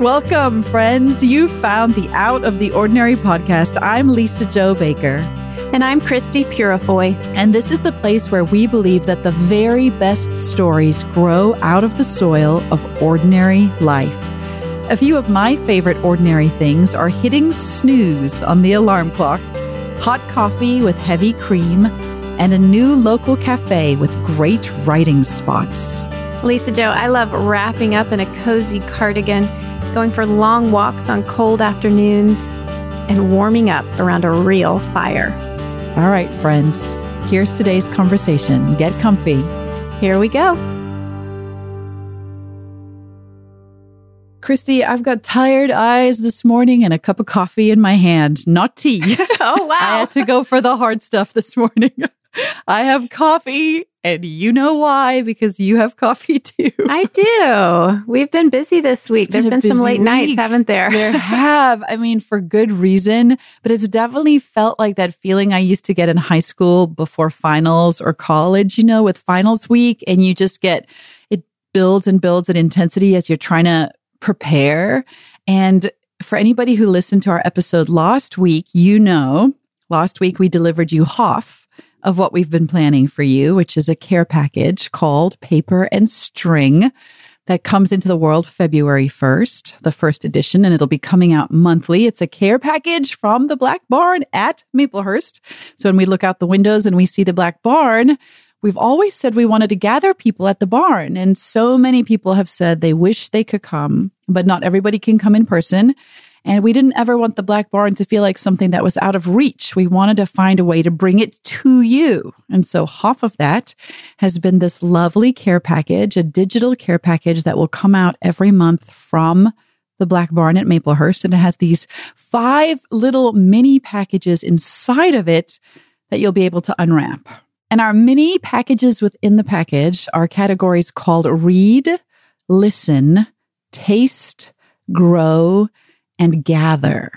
Welcome, friends. You found the Out of the Ordinary podcast. I'm Lisa-Jo Baker. And I'm Christy Purifoy. And this is the place where we believe that the very best stories grow out of the soil of ordinary life. A few of my favorite ordinary things are hitting snooze on the alarm clock, hot coffee with heavy cream, and a new local cafe with great writing spots. Lisa-Jo, I love wrapping up in a cozy cardigan going for long walks on cold afternoons, and warming up around a real fire. All right, friends, here's today's conversation. Get comfy. Here we go. Christy, I've got tired eyes this morning and a cup of coffee in my hand, not tea. oh, wow. I had to go for the hard stuff this morning. I have coffee and you know why, because you have coffee too. I do. We've been busy this week. There have been, some late week. nights, haven't there? There have. I mean, for good reason, but it's definitely felt like that feeling I used to get in high school before finals or college, you know, with finals week. And you just get, it builds and builds in intensity as you're trying to prepare. And for anybody who listened to our episode last week, you know, last week we delivered you half of what we've been planning for you, which is a care package called Paper and String that comes into the world February 1st, the first edition, and it'll be coming out monthly. It's a care package from the Black Barn at Maplehurst. So when we look out the windows and we see the Black Barn, we've always said we wanted to gather people at the barn. And so many people have said they wish they could come, but not everybody can come in person. And we didn't ever want the Black Barn to feel like something that was out of reach. We wanted to find a way to bring it to you. And so half of that has been this lovely care package, a digital care package that will come out every month from the Black Barn at Maplehurst. And it has these five little mini packages inside of it that you'll be able to unwrap. And our mini packages within the package are categories called read, listen, taste, grow, and gather.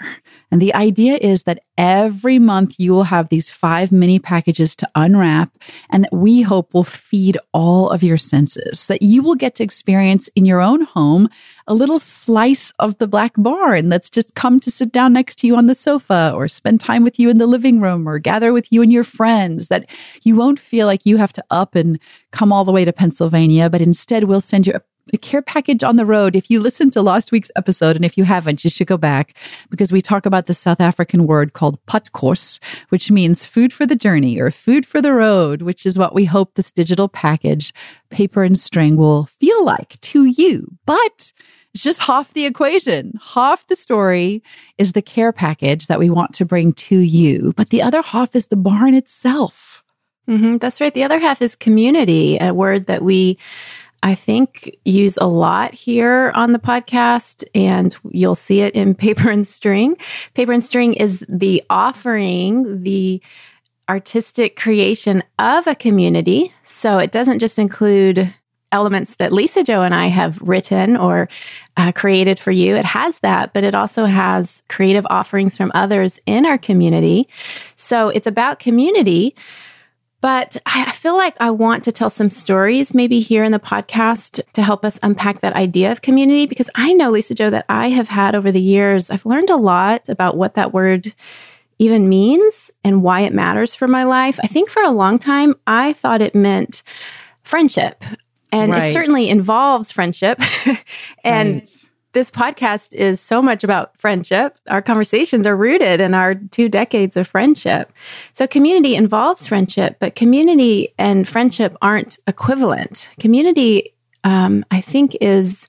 And the idea is that every month you will have these five mini packages to unwrap and that we hope will feed all of your senses, that you will get to experience in your own home a little slice of the black barn that's just come to sit down next to you on the sofa or spend time with you in the living room or gather with you and your friends, that you won't feel like you have to up and come all the way to Pennsylvania, but instead we'll send you a the care package on the road. If you listened to last week's episode, and if you haven't, you should go back because we talk about the South African word called padkos, which means food for the journey or food for the road, which is what we hope this digital package, paper and string, will feel like to you. But it's just half the equation. Half the story is the care package that we want to bring to you, but the other half is the barn itself. Mm-hmm, that's right. The other half is community, a word that we I think, use a lot here on the podcast, and you'll see it in Paper and String. Paper and String is the offering, the artistic creation of a community. So it doesn't just include elements that Lisa-Jo and I have written or uh, created for you. It has that, but it also has creative offerings from others in our community. So it's about community but I feel like I want to tell some stories maybe here in the podcast to help us unpack that idea of community because I know, Lisa-Jo, that I have had over the years, I've learned a lot about what that word even means and why it matters for my life. I think for a long time, I thought it meant friendship. And right. it certainly involves friendship. and right this podcast is so much about friendship. Our conversations are rooted in our two decades of friendship. So, community involves friendship, but community and friendship aren't equivalent. Community, um, I think, is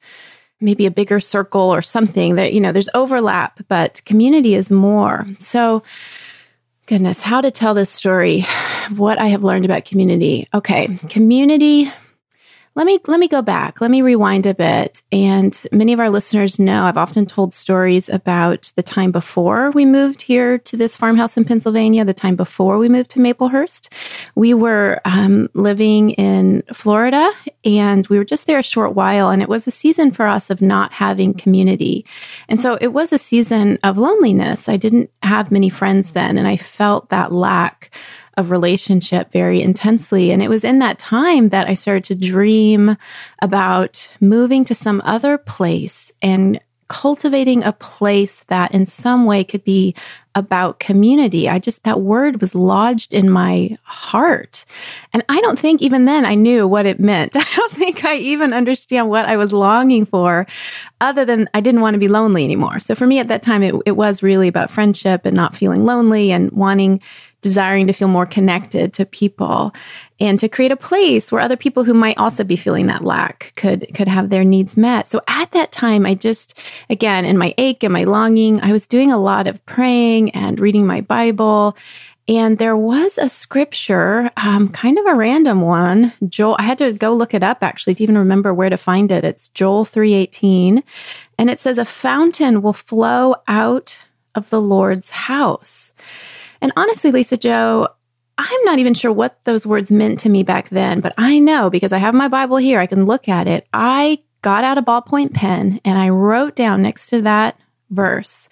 maybe a bigger circle or something that, you know, there's overlap, but community is more. So, goodness, how to tell this story, what I have learned about community. Okay, community let me let me go back. Let me rewind a bit. And many of our listeners know I've often told stories about the time before we moved here to this farmhouse in Pennsylvania. The time before we moved to Maplehurst, we were um, living in Florida, and we were just there a short while. And it was a season for us of not having community, and so it was a season of loneliness. I didn't have many friends then, and I felt that lack of relationship very intensely. And it was in that time that I started to dream about moving to some other place and cultivating a place that in some way could be about community. I just, that word was lodged in my heart. And I don't think even then I knew what it meant. I don't think I even understand what I was longing for other than I didn't want to be lonely anymore. So for me at that time, it, it was really about friendship and not feeling lonely and wanting desiring to feel more connected to people and to create a place where other people who might also be feeling that lack could could have their needs met. So at that time I just again in my ache and my longing I was doing a lot of praying and reading my Bible and there was a scripture, um, kind of a random one. Joel, I had to go look it up actually to even remember where to find it. It's Joel 3:18, and it says, "A fountain will flow out of the Lord's house." And honestly, Lisa-Jo, I'm not even sure what those words meant to me back then, but I know because I have my Bible here, I can look at it. I got out a ballpoint pen and I wrote down next to that verse,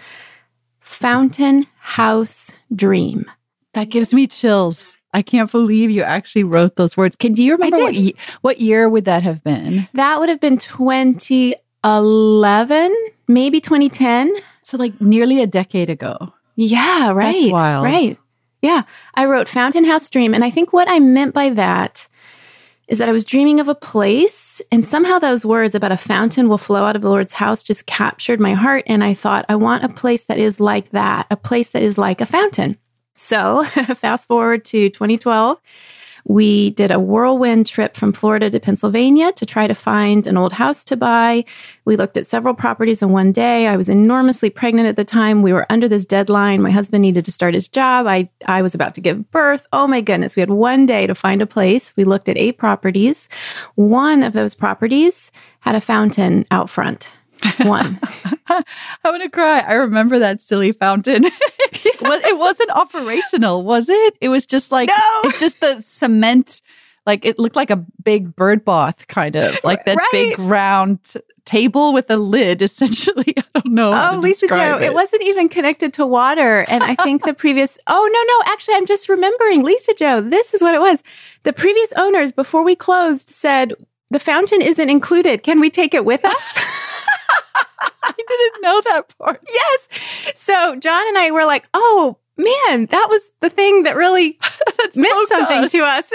Fountain House Dream. That gives me chills. I can't believe you actually wrote those words. Can do you remember what ye- what year would that have been? That would have been 2011, maybe 2010. So like nearly a decade ago. Yeah, right. That's wild. Right. Yeah. I wrote Fountain House Dream. And I think what I meant by that is that I was dreaming of a place. And somehow those words about a fountain will flow out of the Lord's house just captured my heart. And I thought, I want a place that is like that, a place that is like a fountain. So fast forward to 2012. We did a whirlwind trip from Florida to Pennsylvania to try to find an old house to buy. We looked at several properties in one day. I was enormously pregnant at the time. We were under this deadline. My husband needed to start his job. I, I was about to give birth. Oh my goodness. We had one day to find a place. We looked at eight properties. One of those properties had a fountain out front. One. I'm gonna cry. I remember that silly fountain. it wasn't operational, was it? It was just like no. just the cement. Like it looked like a big bird bath, kind of like that right. big round table with a lid. Essentially, I don't know. Oh, Lisa-Jo, it. it wasn't even connected to water. And I think the previous. Oh no, no. Actually, I'm just remembering, Lisa-Jo, This is what it was. The previous owners, before we closed, said the fountain isn't included. Can we take it with us? I didn't know that part. Yes. So John and I were like, oh, man, that was the thing that really meant something us. to us.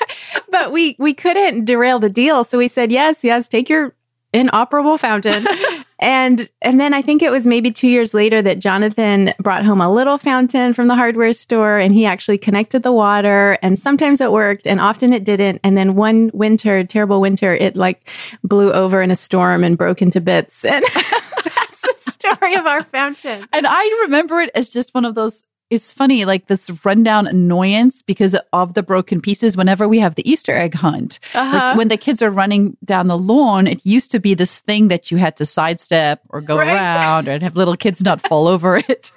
but we we couldn't derail the deal, so we said yes, yes, take your inoperable fountain. and and then I think it was maybe 2 years later that Jonathan brought home a little fountain from the hardware store and he actually connected the water and sometimes it worked and often it didn't and then one winter, terrible winter, it like blew over in a storm and broke into bits. And that's the story of our fountain. And I remember it as just one of those it's funny, like this rundown annoyance because of the broken pieces. Whenever we have the Easter egg hunt, uh-huh. like when the kids are running down the lawn, it used to be this thing that you had to sidestep or go right. around and have little kids not fall over it.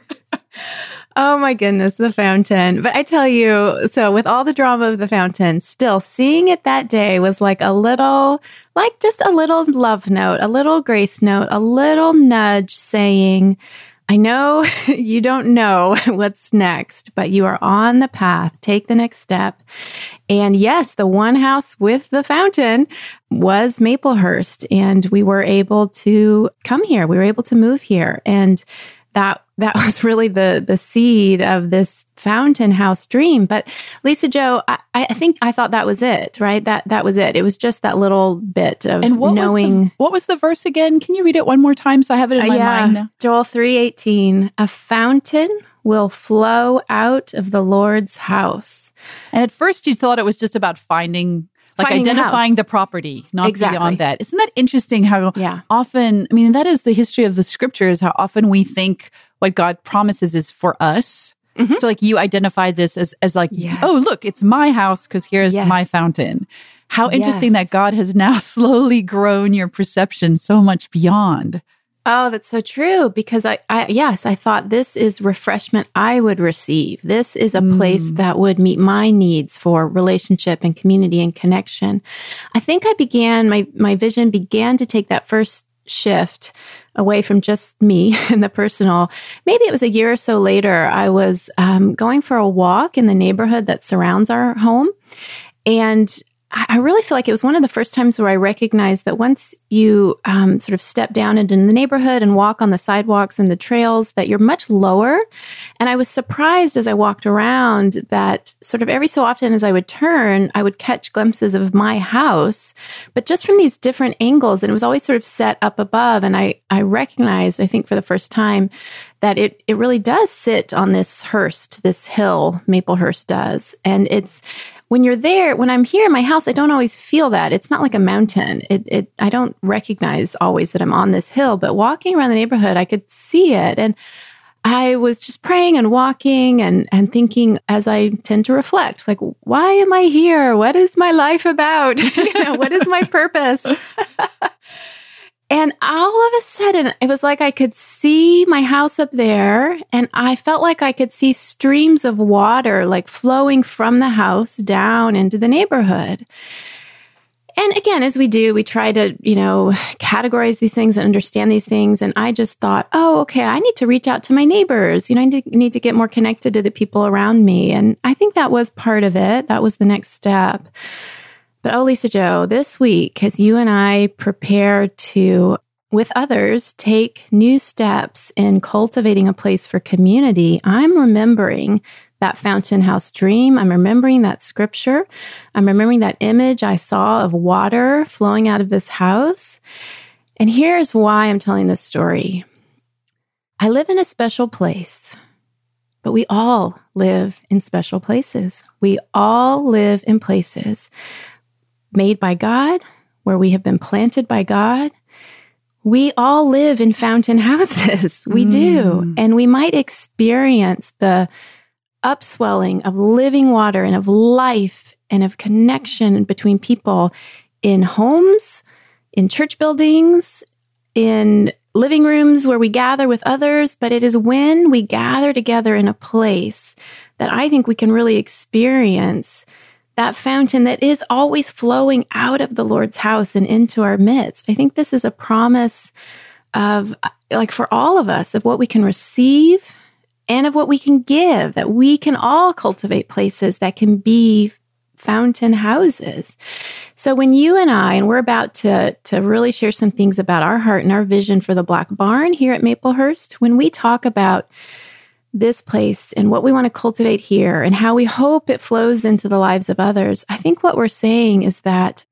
Oh my goodness, the fountain. But I tell you, so with all the drama of the fountain, still seeing it that day was like a little, like just a little love note, a little grace note, a little nudge saying, I know you don't know what's next, but you are on the path. Take the next step. And yes, the one house with the fountain was Maplehurst, and we were able to come here. We were able to move here. And that that was really the the seed of this fountain house dream. But Lisa-Jo, I, I think I thought that was it, right? That that was it. It was just that little bit of and what knowing. Was the, what was the verse again? Can you read it one more time so I have it in my uh, yeah. mind now? Joel three eighteen. A fountain will flow out of the Lord's house. And at first you thought it was just about finding like Finding identifying the, the, property, not exactly. beyond that. Isn't that interesting how yeah. often, I mean, that is the history of the scriptures, how often we think what God promises is for us. Mm-hmm. So like you identified this as, as like, yes. oh, look, it's my house because here's yes. my fountain. How interesting yes. that God has now slowly grown your perception so much beyond. Oh, that's so true. Because I, I, yes, I thought this is refreshment I would receive. This is a mm. place that would meet my needs for relationship and community and connection. I think I began, my, my vision began to take that first shift away from just me and the personal. Maybe it was a year or so later, I was um, going for a walk in the neighborhood that surrounds our home. And I really feel like it was one of the first times where I recognized that once you um, sort of step down into the neighborhood and walk on the sidewalks and the trails, that you're much lower. And I was surprised as I walked around that sort of every so often as I would turn, I would catch glimpses of my house, but just from these different angles. And it was always sort of set up above. And I, I recognized, I think for the first time, that it, it really does sit on this hurst, this hill, Maplehurst does. And it's, when you're there, when I'm here in my house, I don't always feel that. It's not like a mountain. It, it, I don't recognize always that I'm on this hill, but walking around the neighborhood, I could see it. And I was just praying and walking and, and thinking as I tend to reflect, like, why am I here? What is my life about? you know, what is my purpose? And all of a sudden, it was like I could see my house up there, and I felt like I could see streams of water like flowing from the house down into the neighborhood. And again, as we do, we try to, you know, categorize these things and understand these things. And I just thought, oh, okay, I need to reach out to my neighbors. You know, I need to get more connected to the people around me. And I think that was part of it. That was the next step. But oh, Lisa Jo, this week, as you and I prepare to, with others, take new steps in cultivating a place for community, I'm remembering that fountain house dream. I'm remembering that scripture. I'm remembering that image I saw of water flowing out of this house. And here's why I'm telling this story. I live in a special place, but we all live in special places. We all live in places made by God, where we have been planted by God. We all live in fountain houses. we mm. do. And we might experience the upswelling of living water and of life and of connection between people in homes, in church buildings, in living rooms where we gather with others. But it is when we gather together in a place that I think we can really experience that fountain that is always flowing out of the Lord's house and into our midst. I think this is a promise of, like, for all of us, of what we can receive and of what we can give, that we can all cultivate places that can be fountain houses. So when you and I, and we're about to, to really share some things about our heart and our vision for the Black Barn here at Maplehurst, when we talk about this place and what we want to cultivate here and how we hope it flows into the lives of others, I think what we're saying is that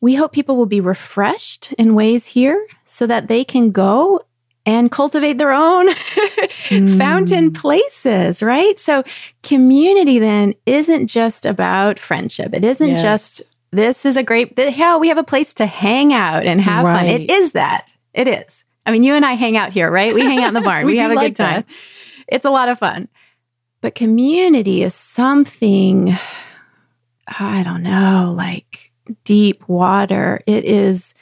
we hope people will be refreshed in ways here so that they can go and cultivate their own mm. fountain places, right? So community then isn't just about friendship. It isn't yes. just this is a great hell we have a place to hang out and have right. fun. It is that. It is. I mean, you and I hang out here, right? We hang out in the barn. we, we have a like good time. That it's a lot of fun. But community is something, I don't know, like deep water. It is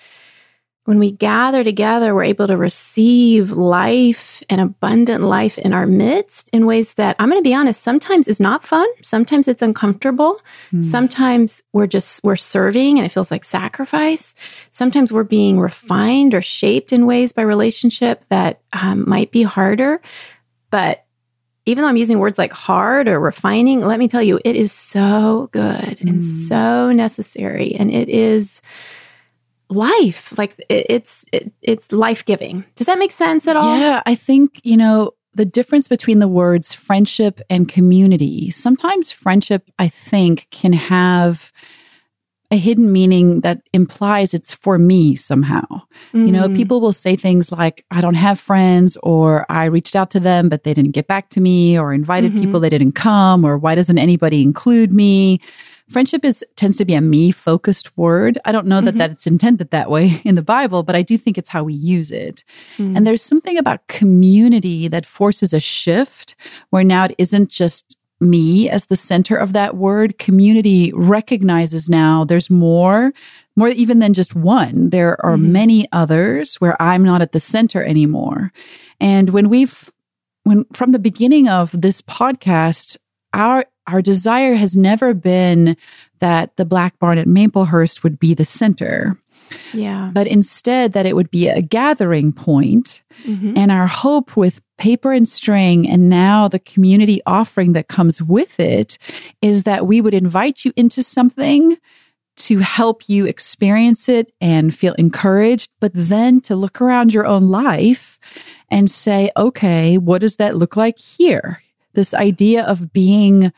when we gather together, we're able to receive life and abundant life in our midst in ways that I'm going to be honest, sometimes is not fun. Sometimes it's uncomfortable. Mm. Sometimes we're just, we're serving and it feels like sacrifice. Sometimes we're being refined or shaped in ways by relationship that um, might be harder. But even though I'm using words like hard or refining, let me tell you, it is so good mm. and so necessary. And it is life. Like it, it's, it, it's life giving. Does that make sense at all? Yeah. I think, you know, the difference between the words friendship and community, sometimes friendship, I think, can have a hidden meaning that implies it's for me somehow. Mm-hmm. You know, mm. people will say things like, I don't have friends, or I reached out to them, but they didn't get back to me, or invited mm-hmm. people, they didn't come, or why doesn't anybody include me? Friendship is tends to be a me focused word. I don't know that mm-hmm. that it's intended that way in the Bible, but I do think it's how we use it. Mm. And there's something about community that forces a shift where now it isn't just me as the center of that word. Community recognizes now there's more, more even than just one. There are mm-hmm. many others where I'm not at the center anymore. And when we've, when from the beginning of this podcast, our, our desire has never been that the Black Barn at Maplehurst would be the center. Yeah. But instead, that it would be a gathering point. Mm-hmm. And our hope with paper and string, and now the community offering that comes with it, is that we would invite you into something to help you experience it and feel encouraged, but then to look around your own life and say, okay, what does that look like here? This idea of being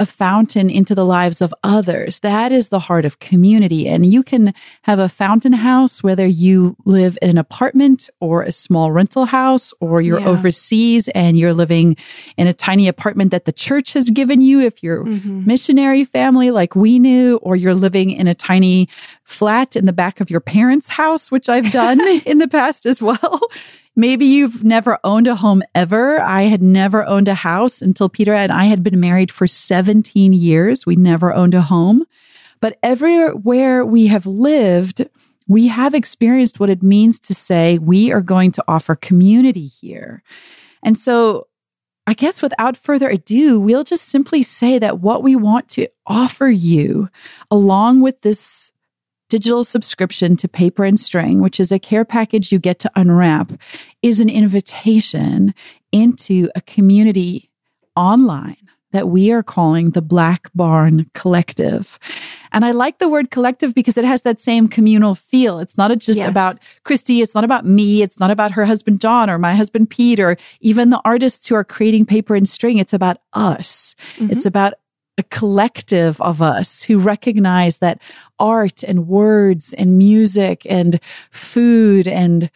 a fountain into the lives of others. That is the heart of community. And you can have a fountain house, whether you live in an apartment or a small rental house, or you're yeah. overseas and you're living in a tiny apartment that the church has given you, if you're mm-hmm. missionary family like we knew, or you're living in a tiny flat in the back of your parents' house, which I've done in the past as well. Maybe you've never owned a home ever. I had never owned a house until Peter and I had been married for 17 years. We never owned a home. But everywhere we have lived, we have experienced what it means to say we are going to offer community here. And so I guess without further ado, we'll just simply say that what we want to offer you, along with this digital subscription to Paper and String, which is a care package you get to unwrap, is an invitation into a community online that we are calling the Black Barn Collective. And I like the word collective because it has that same communal feel. It's not just yes. about Christy. It's not about me. It's not about her husband, John, or my husband, Pete, or even the artists who are creating paper and string. It's about us. Mm-hmm. It's about a collective of us who recognize that art and words and music and food and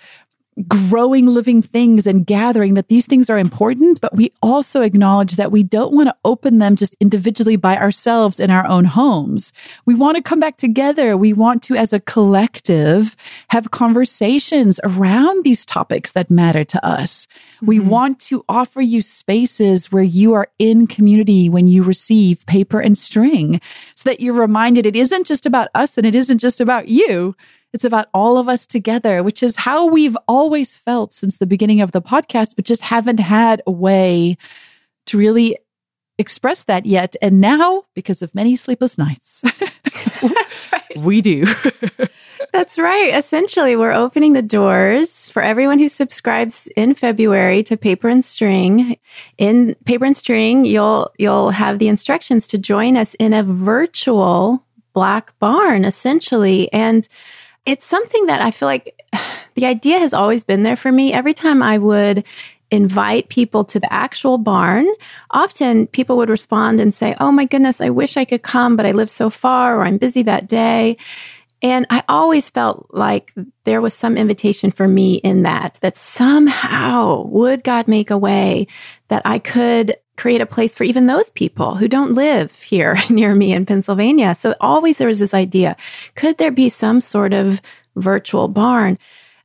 growing living things and gathering that these things are important, but we also acknowledge that we don't want to open them just individually by ourselves in our own homes. We want to come back together. We want to, as a collective, have conversations around these topics that matter to us. Mm-hmm. We want to offer you spaces where you are in community when you receive paper and string so that you're reminded it isn't just about us and it isn't just about you it's about all of us together, which is how we've always felt since the beginning of the podcast, but just haven't had a way to really express that yet. And now, because of many sleepless nights, that's right. We do. that's right. Essentially, we're opening the doors for everyone who subscribes in February to Paper and String. In Paper and String, you'll you'll have the instructions to join us in a virtual black barn essentially and it's something that I feel like the idea has always been there for me. Every time I would invite people to the actual barn, often people would respond and say, Oh my goodness, I wish I could come, but I live so far or I'm busy that day. And I always felt like there was some invitation for me in that, that somehow would God make a way that I could create a place for even those people who don't live here near me in Pennsylvania. So always there was this idea could there be some sort of virtual barn?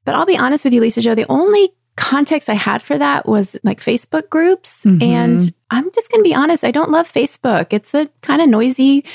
But I'll be honest with you, Lisa Jo, the only context I had for that was like Facebook groups. Mm-hmm. And I'm just going to be honest, I don't love Facebook. It's a kind of noisy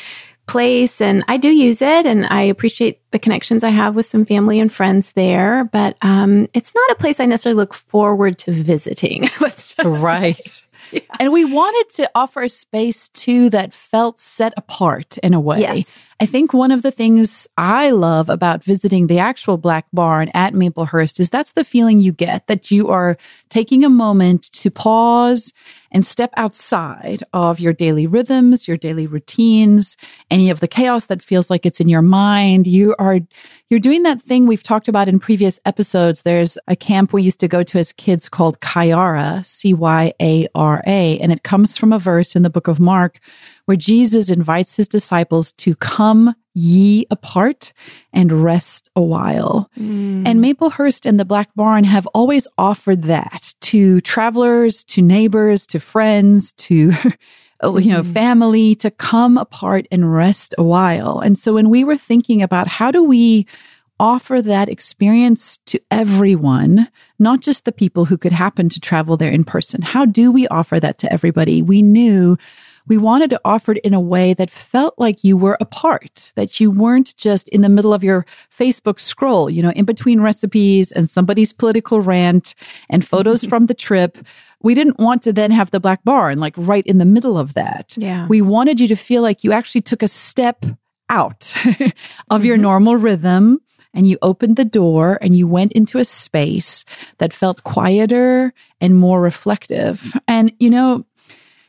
place and I do use it and I appreciate the connections I have with some family and friends there, but um, it's not a place I necessarily look forward to visiting. right. Yeah. And we wanted to offer a space too that felt set apart in a way. Yes. I think one of the things I love about visiting the actual Black Barn at Maplehurst is that's the feeling you get that you are taking a moment to pause and step outside of your daily rhythms, your daily routines, any of the chaos that feels like it's in your mind. You are you're doing that thing we've talked about in previous episodes. There's a camp we used to go to as kids called Cyara, C Y A R A, and it comes from a verse in the book of Mark where Jesus invites his disciples to come ye apart and rest a while. Mm. And Maplehurst and the Black Barn have always offered that to travelers, to neighbors, to friends, to you know, mm. family to come apart and rest a while. And so when we were thinking about how do we offer that experience to everyone, not just the people who could happen to travel there in person, how do we offer that to everybody? We knew we wanted to offer it in a way that felt like you were a part, that you weren't just in the middle of your Facebook scroll, you know, in between recipes and somebody's political rant and photos from the trip. We didn't want to then have the black barn like right in the middle of that. Yeah. We wanted you to feel like you actually took a step out of your mm-hmm. normal rhythm and you opened the door and you went into a space that felt quieter and more reflective. And, you know,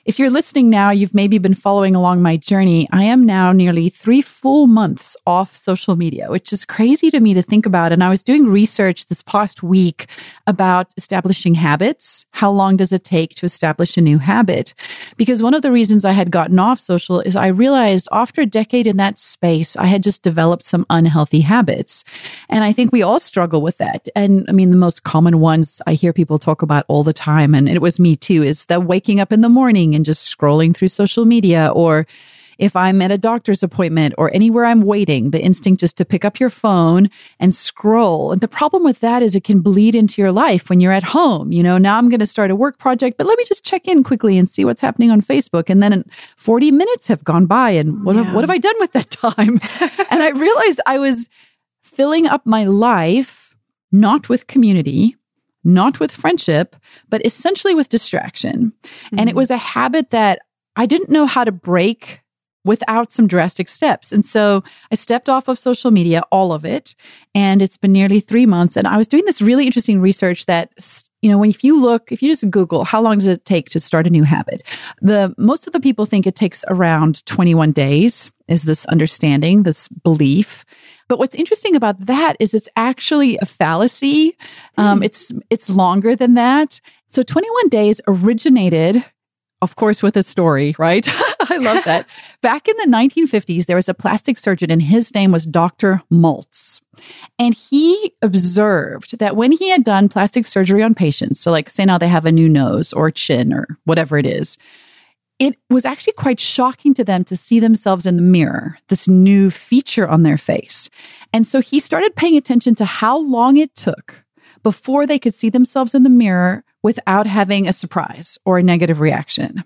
if you're listening now, you've maybe been following along my journey. I am now nearly three full months off social media, which is crazy to me to think about. And I was doing research this past week about establishing habits. How long does it take to establish a new habit? Because one of the reasons I had gotten off social is I realized after a decade in that space, I had just developed some unhealthy habits. And I think we all struggle with that. And I mean, the most common ones I hear people talk about all the time, and it was me too, is the waking up in the morning and just scrolling through social media or if I'm at a doctor's appointment or anywhere I'm waiting, the instinct just to pick up your phone and scroll. And the problem with that is it can bleed into your life when you're at home. You know, now I'm going to start a work project, but let me just check in quickly and see what's happening on Facebook. And then 40 minutes have gone by and what, yeah. have, what have I done with that time? and I realized I was filling up my life not with community, not with friendship, but essentially with distraction. Mm-hmm. And it mm-hmm. was a habit that I didn't know how to break without some drastic steps. And so I stepped off of social media, all of it. And it's been nearly three months. And I was doing this really interesting research that, you know, when if you look, if you just Google, how long does it take to start a new habit? The most of the people think it takes around 21 days is this understanding, this belief. But what's interesting about that is it's actually a fallacy. Um, mm. It's it's longer than that. So 21 days originated, of course, with a story, right? I love that. Back in the 1950s, there was a plastic surgeon, and his name was Dr. Maltz. And he observed that when he had done plastic surgery on patients, so like say now they have a new nose or chin or whatever it is, it was actually quite shocking to them to see themselves in the mirror, this new feature on their face. And so he started paying attention to how long it took before they could see themselves in the mirror without having a surprise or a negative reaction.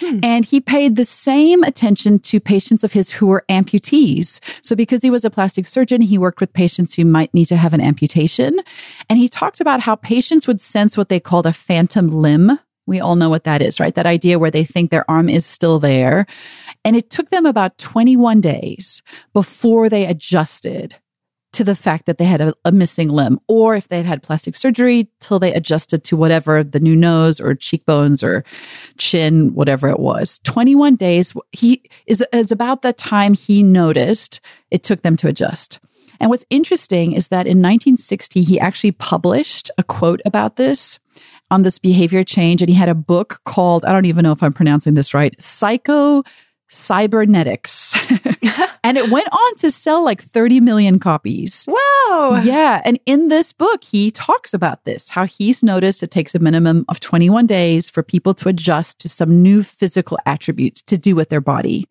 Hmm. And he paid the same attention to patients of his who were amputees. So because he was a plastic surgeon, he worked with patients who might need to have an amputation. And he talked about how patients would sense what they called a phantom limb we all know what that is, right? That idea where they think their arm is still there. And it took them about 21 days before they adjusted to the fact that they had a, a, missing limb, or if they had had plastic surgery, till they adjusted to whatever the new nose or cheekbones or chin, whatever it was. 21 days he is, is about the time he noticed it took them to adjust. And what's interesting is that in 1960, he actually published a quote about this on this behavior change. And he had a book called, I don't even know if I'm pronouncing this right, Psycho Cybernetics. and it went on to sell like 30 million copies. Whoa. Yeah. And in this book, he talks about this how he's noticed it takes a minimum of 21 days for people to adjust to some new physical attributes to do with their body.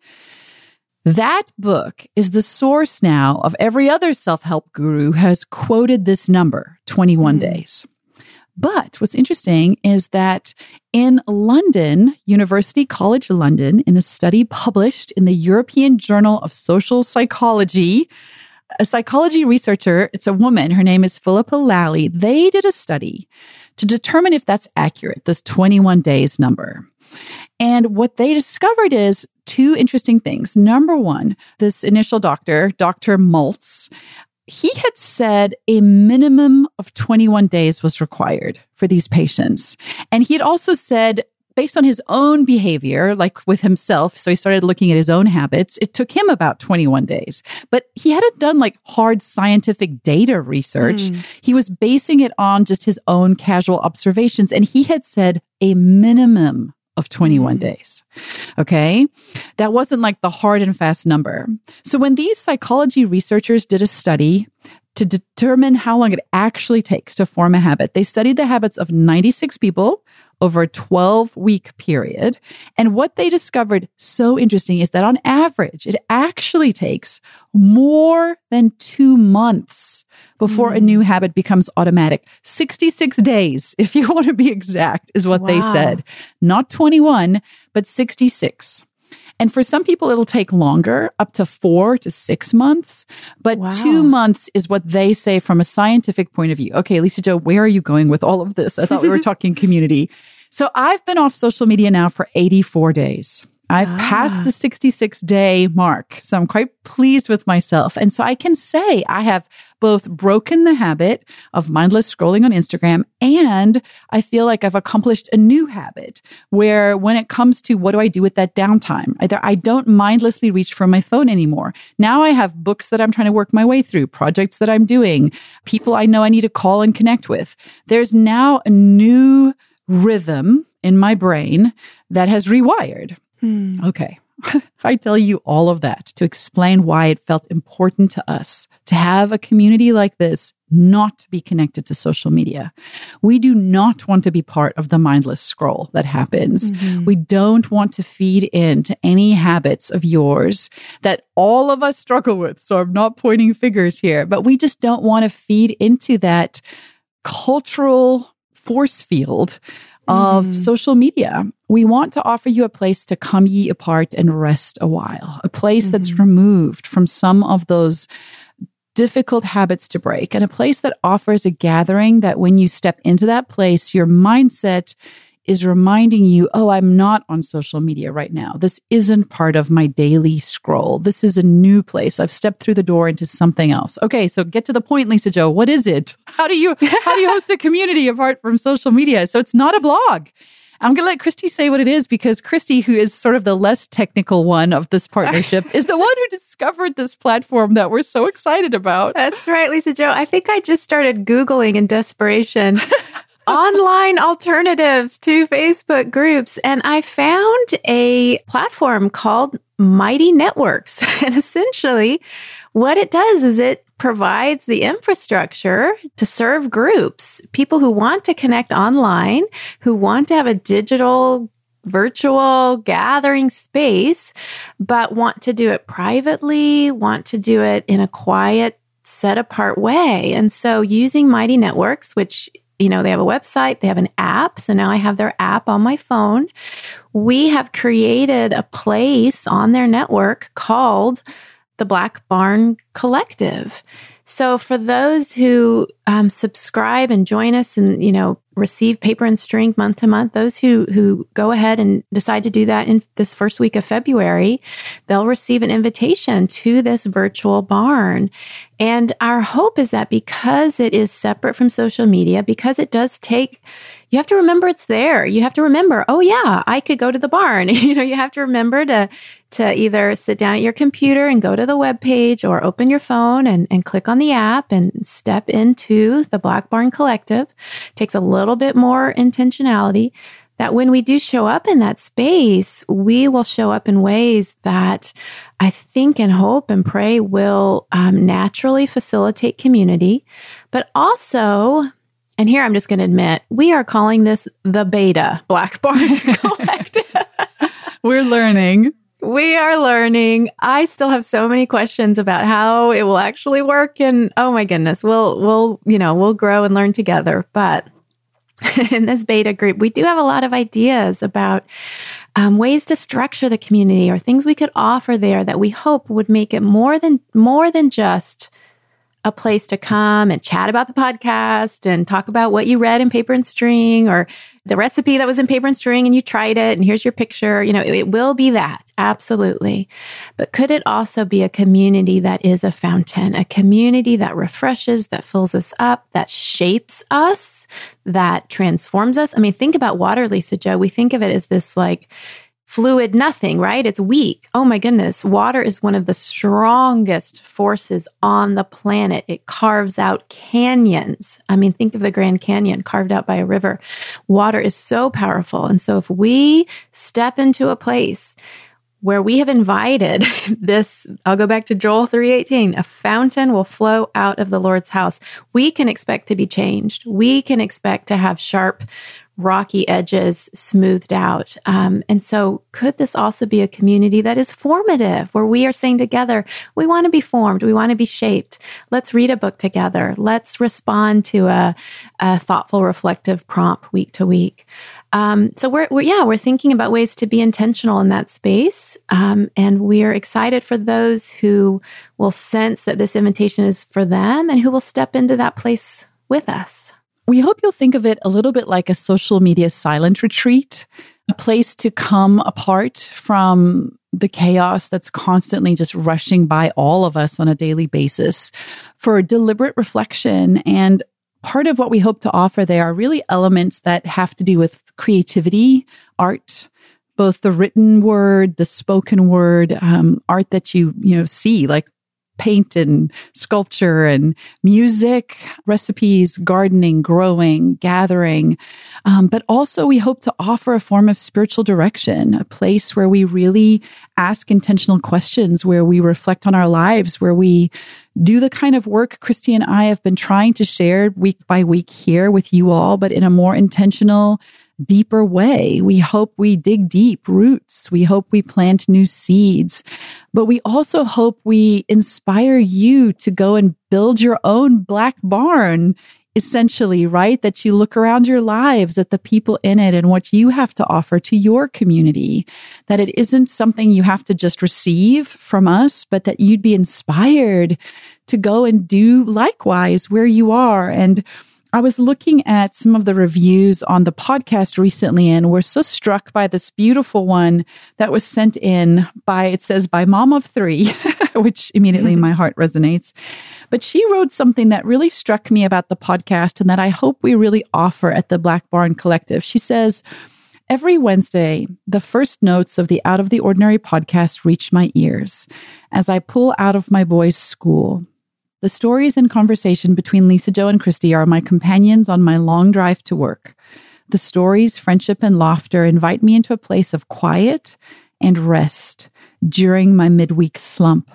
That book is the source now of every other self help guru has quoted this number 21 mm. days. But what's interesting is that in London, University College London, in a study published in the European Journal of Social Psychology, a psychology researcher, it's a woman, her name is Philippa Lally, they did a study to determine if that's accurate, this 21 days number. And what they discovered is two interesting things. Number one, this initial doctor, Dr. Maltz, he had said a minimum of 21 days was required for these patients. And he had also said, based on his own behavior, like with himself, so he started looking at his own habits, it took him about 21 days. But he hadn't done like hard scientific data research. Mm. He was basing it on just his own casual observations. And he had said a minimum of 21 mm. days. Okay. That wasn't like the hard and fast number. So when these psychology researchers did a study to determine how long it actually takes to form a habit, they studied the habits of 96 people over a 12 week period. And what they discovered so interesting is that on average, it actually takes more than two months before mm. a new mm. habit becomes automatic. 66 days, if you want to be exact, is what wow. they said. Not 21, but 66. And for some people, it'll take longer, up to four to six months. But wow. two months is what they say from a scientific point of view. Okay, Lisa-Jo, where are you going with all of this? I thought we were talking community. So I've been off social media now for 84 days. I've ah. passed the 66 day mark. So I'm quite pleased with myself. And so I can say I have both broken the habit of mindless scrolling on Instagram and I feel like I've accomplished a new habit where when it comes to what do I do with that downtime, either I don't mindlessly reach for my phone anymore. Now I have books that I'm trying to work my way through, projects that I'm doing, people I know I need to call and connect with. There's now a new rhythm in my brain that has rewired. Hmm. Okay. I tell you all of that to explain why it felt important to us to have a community like this not to be connected to social media. We do not want to be part of the mindless scroll that happens. Mm-hmm. We don't want to feed into any habits of yours that all of us struggle with. So I'm not pointing fingers here, but we just don't want to feed into that cultural force field of mm. social media. We want to offer you a place to come ye apart and rest a while, a place mm-hmm. that's removed from some of those difficult habits to break, and a place that offers a gathering that when you step into that place, your mindset is reminding you, oh, I'm not on social media right now. This isn't part of my daily scroll. This is a new place. I've stepped through the door into something else. Okay, so get to the point, Lisa-Jo. What is it? How do you how do you host a community apart from social media? So it's not a blog. I'm going to let Christy say what it is because Christy, who is sort of the less technical one of this partnership, is the one who discovered this platform that we're so excited about. That's right, Lisa-Jo. I think I just started Googling in desperation online alternatives to Facebook groups. And I found a platform called Mighty Networks. And essentially, what it does is it provides the infrastructure to serve groups, people who want to connect online, who want to have a digital virtual gathering space, but want to do it privately, want to do it in a quiet, set apart way. And so using Mighty Networks, which you know, they have a website, they have an app. So now I have their app on my phone. We have created a place on their network called the Black Barn Collective. So for those who um, subscribe and join us and, you know, receive paper and string month to month, those who, who go ahead and decide to do that in this first week of February, they'll receive an invitation to this virtual barn. And our hope is that because it is separate from social media, because it does take you have to remember it's there. You have to remember, oh yeah, I could go to the barn. you know, you have to remember to to either sit down at your computer and go to the web page or open your phone and, and click on the app and step into the Black Barn Collective. It takes a little bit more intentionality that when we do show up in that space, we will show up in ways that I think and hope and pray will um, naturally facilitate community, but also and here I'm just going to admit, we are calling this the beta Black Barn Collective. We're learning. We are learning. I still have so many questions about how it will actually work and oh my goodness, we'll we'll, you know, we'll grow and learn together. But in this beta group, we do have a lot of ideas about um, ways to structure the community or things we could offer there that we hope would make it more than more than just a place to come and chat about the podcast and talk about what you read in paper and string or the recipe that was in paper and string and you tried it and here's your picture. You know, it, it will be that. Absolutely. But could it also be a community that is a fountain, a community that refreshes, that fills us up, that shapes us, that transforms us? I mean, think about water, Lisa-Jo. We think of it as this like, fluid nothing, right? It's weak. Oh my goodness. Water is one of the strongest forces on the planet. It carves out canyons. I mean, think of the Grand Canyon carved out by a river. Water is so powerful. And so if we step into a place where we have invited this I'll go back to Joel 3:18 a fountain will flow out of the Lord's house we can expect to be changed we can expect to have sharp rocky edges smoothed out. Um, and so, could this also be a community that is formative, where we are saying together, we want to be formed, we want to be shaped. Let's read a book together. Let's respond to a, a thoughtful, reflective prompt week to week. Um, so we're, we're, yeah we're thinking about ways to be intentional in that space um, and we're excited for those who will sense that this invitation is for them and who will step into that place with us we hope you'll think of it a little bit like a social media silent retreat. a place to come apart from the chaos that's constantly just rushing by all of us on a daily basis for deliberate reflection. And part of what we hope to offer there are really elements that have to do with creativity, art, both the written word, the spoken word, um, art that you, you know, see, like paint and sculpture and music, recipes, gardening, growing, gathering. Um, but also, we hope to offer a form of spiritual direction, a place where we really ask intentional questions, where we reflect on our lives, where we do the kind of work Christy and I have been trying to share week by week here with you all, but in a more intentional, deeper way. We hope we dig deep roots. We hope we plant new seeds, but we also hope we inspire you to go and build your own black barn. Essentially, right? That you look around your lives at the people in it and what you have to offer to your community. That it isn't something you have to just receive from us, but that you'd be inspired to go and do likewise where you are. And I was looking at some of the reviews on the podcast recently and we're so struck by this beautiful one that was sent in by, it says, by mom of three, which immediately my mm-hmm. heart resonates. But she wrote something that really struck me about the podcast and that I hope we really offer at the Black Barn Collective. She says, Every Wednesday, the first notes of the Out of the Ordinary podcast reach my ears as I pull out of my boys' school. The stories and conversation between Lisa-Jo and Christie are my companions on my long drive to work. The stories, friendship, and laughter invite me into a place of quiet and rest during my midweek slump.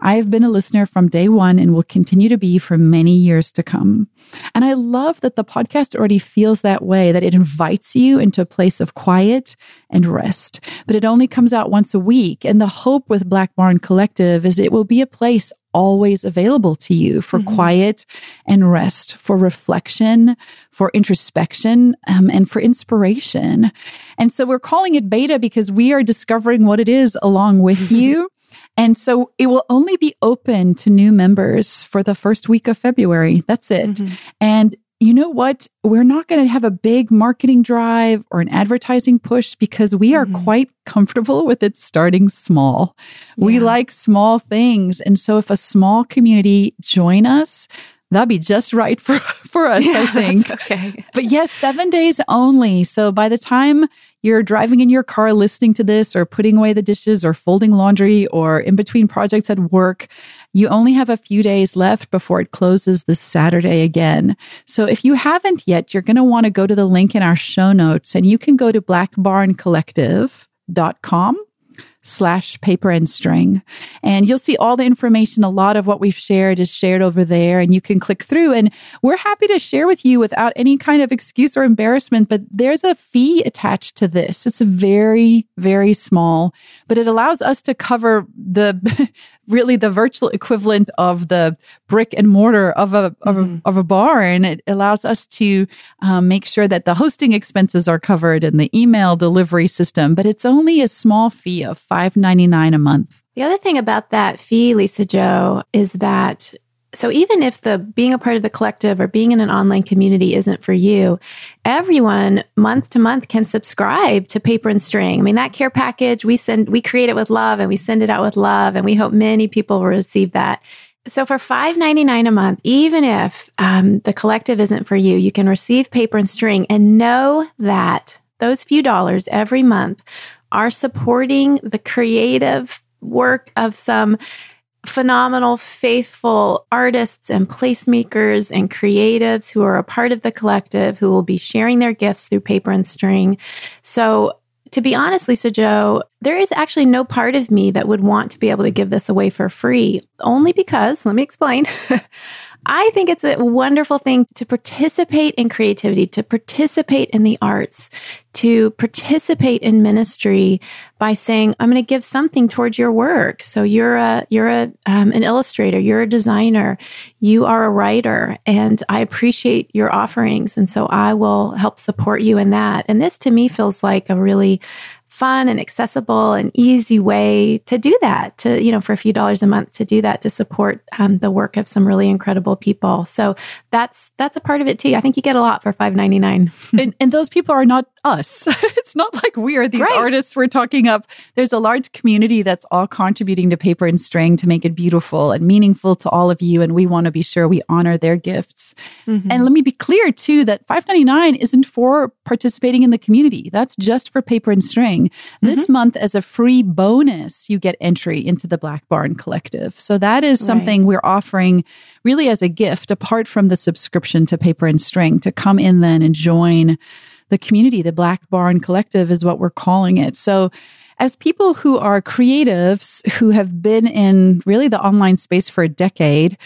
I have been a listener from day one and will continue to be for many years to come. And I love that the podcast already feels that way, that it invites you into a place of quiet and rest. But it only comes out once a week. And the hope with Black Barn Collective is it will be a place always available to you for mm-hmm. quiet and rest, for reflection, for introspection, um, and for inspiration. And so we're calling it beta because we are discovering what it is along with you. And so it will only be open to new members for the first week of February. That's it. Mm-hmm. And you know what? We're not going to have a big marketing drive or an advertising push because we are mm-hmm. quite comfortable with it starting small. Yeah. We like small things. And so if a small community join us, that'd be just right for, for us, yeah, I think. okay. But yes, seven days only. So by the time you're driving in your car listening to this or putting away the dishes or folding laundry or in between projects at work, you only have a few days left before it closes this Saturday again. So if you haven't yet, you're going to want to go to the link in our show notes and you can go to blackbarncollective.com slash paper and string. And you'll see all the information. A lot of what we've shared is shared over there and you can click through and we're happy to share with you without any kind of excuse or embarrassment. But there's a fee attached to this. It's very, very small, but it allows us to cover the really the virtual equivalent of the brick and mortar of a, of, mm-hmm. a of a barn. It allows us to um, make sure that the hosting expenses are covered and the email delivery system, but it's only a small fee of $5.99 a month. The other thing about that fee, Lisa-Jo, is that so even if the being a part of the collective or being in an online community isn't for you, everyone month to month can subscribe to Paper and String. I mean, that care package we send, we create it with love and we send it out with love, and we hope many people will receive that. So for five ninety nine a month, even if um, the collective isn't for you, you can receive Paper and String and know that those few dollars every month are supporting the creative work of some phenomenal, faithful artists and placemakers and creatives who are a part of the collective who will be sharing their gifts through paper and string. So, to be honest, Lisa-Jo, there is actually no part of me that would want to be able to give this away for free, only because, let me explain. I think it's a wonderful thing to participate in creativity, to participate in the arts, to participate in ministry by saying, "I'm going to give something towards your work." So you're a you're a um, an illustrator, you're a designer, you are a writer, and I appreciate your offerings, and so I will help support you in that. And this to me feels like a really fun and accessible and easy way to do that to you know for a few dollars a month to do that to support um, the work of some really incredible people. So that's that's a part of it too. I think you get a lot for 5.99 and, and those people are not us. it's not like we are these Right. artists we're talking up. There's a large community that's all contributing to paper and string to make it beautiful and meaningful to all of you. And we want to be sure we honor their gifts. Mhm. And let me be clear too that 599 isn't for participating in the community. That's just for paper and string. This month as a free bonus, you get entry into the Black Barn Collective. So that is something we're offering really as a gift apart from the subscription to paper and string to come in then and join the community. The Black Barn Collective is what we're calling it. So as people who are creatives who have been in really the online space for a decade,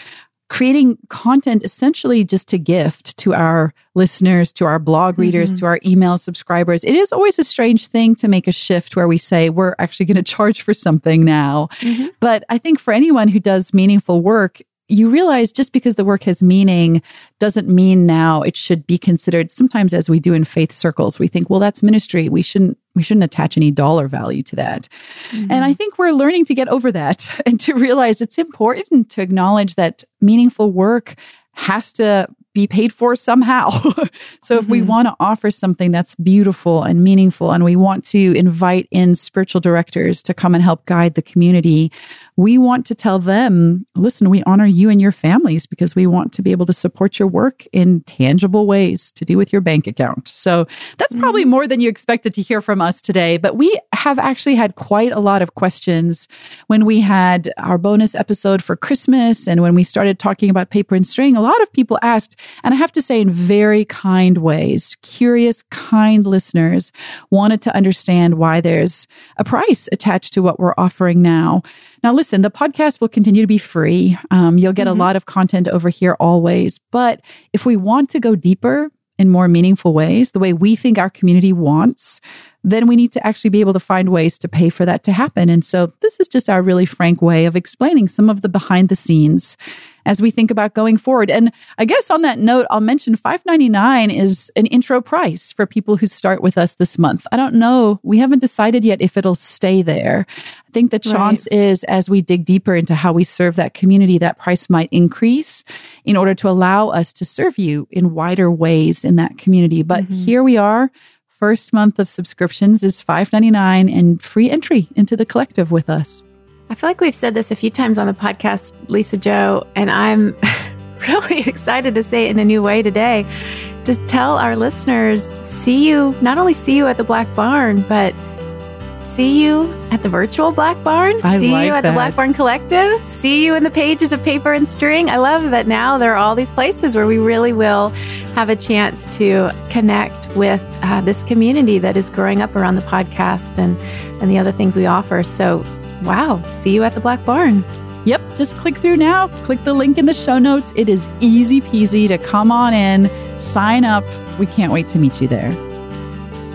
creating content essentially just to gift to our listeners, to our blog readers, Mhm. to our email subscribers. It is always a strange thing to make a shift where we say we're actually going to charge for something now. Mhm. But I think for anyone who does meaningful work, you realize just because the work has meaning doesn't mean now it should be considered sometimes as we do in faith circles we think well that's ministry. We shouldn't we shouldn't attach any dollar value to that. And I mm-hmm. think we're learning to get over that and to realize it's important to acknowledge that meaningful work has to be paid for somehow. so if we Mhm. want to offer something that's beautiful and meaningful and we want to invite in spiritual directors to come and help guide the community, we want to tell them, listen, we honor you and your families because we want to be able to support your work in tangible ways to do with your bank account. So that's probably more than you expected to hear from us today, but we have actually had quite a lot of questions when we had our bonus episode for Christmas and when we started talking about paper and string. A lot of people asked, and I have to say in very kind ways, curious, kind listeners wanted to understand why there's a price attached to what we're offering now. Now, listen, the podcast will continue to be free. Um, you'll get a Mhm. lot of content over here always. But if we want to go deeper in more meaningful ways, the way we think our community wants, then we need to actually be able to find ways to pay for that to happen. And so this is just our really frank way of explaining some of the behind the scenes as we think about going forward. And I guess on that note, I'll mention 599 is an intro price for people who start with us this month. I don't know. We haven't decided yet if it'll stay there. I think the Right. chance is as we dig deeper into how we serve that community, that price might increase in order to allow us to serve you in wider ways in that community. But Mhm. here we are. First month of subscriptions is $5.99 and free entry into the collective with us. I feel like we've said this a few times on the podcast, Lisa-Jo, and I'm really excited to say it in a new way today. Just tell our listeners, see you, not only see you at the Black Barn, but see you at the virtual Black Barn, I see like you at that. the Black Barn Collective, see you in the pages of Paper and String. I love that now there are all these places where we really will have a chance to connect with uh, this community that is growing up around the podcast and, and the other things we offer. So, wow, see you at the Black Barn. Yep, just click through now. Click the link in the show notes. It is easy peasy to come on in, sign up. We can't wait to meet you there.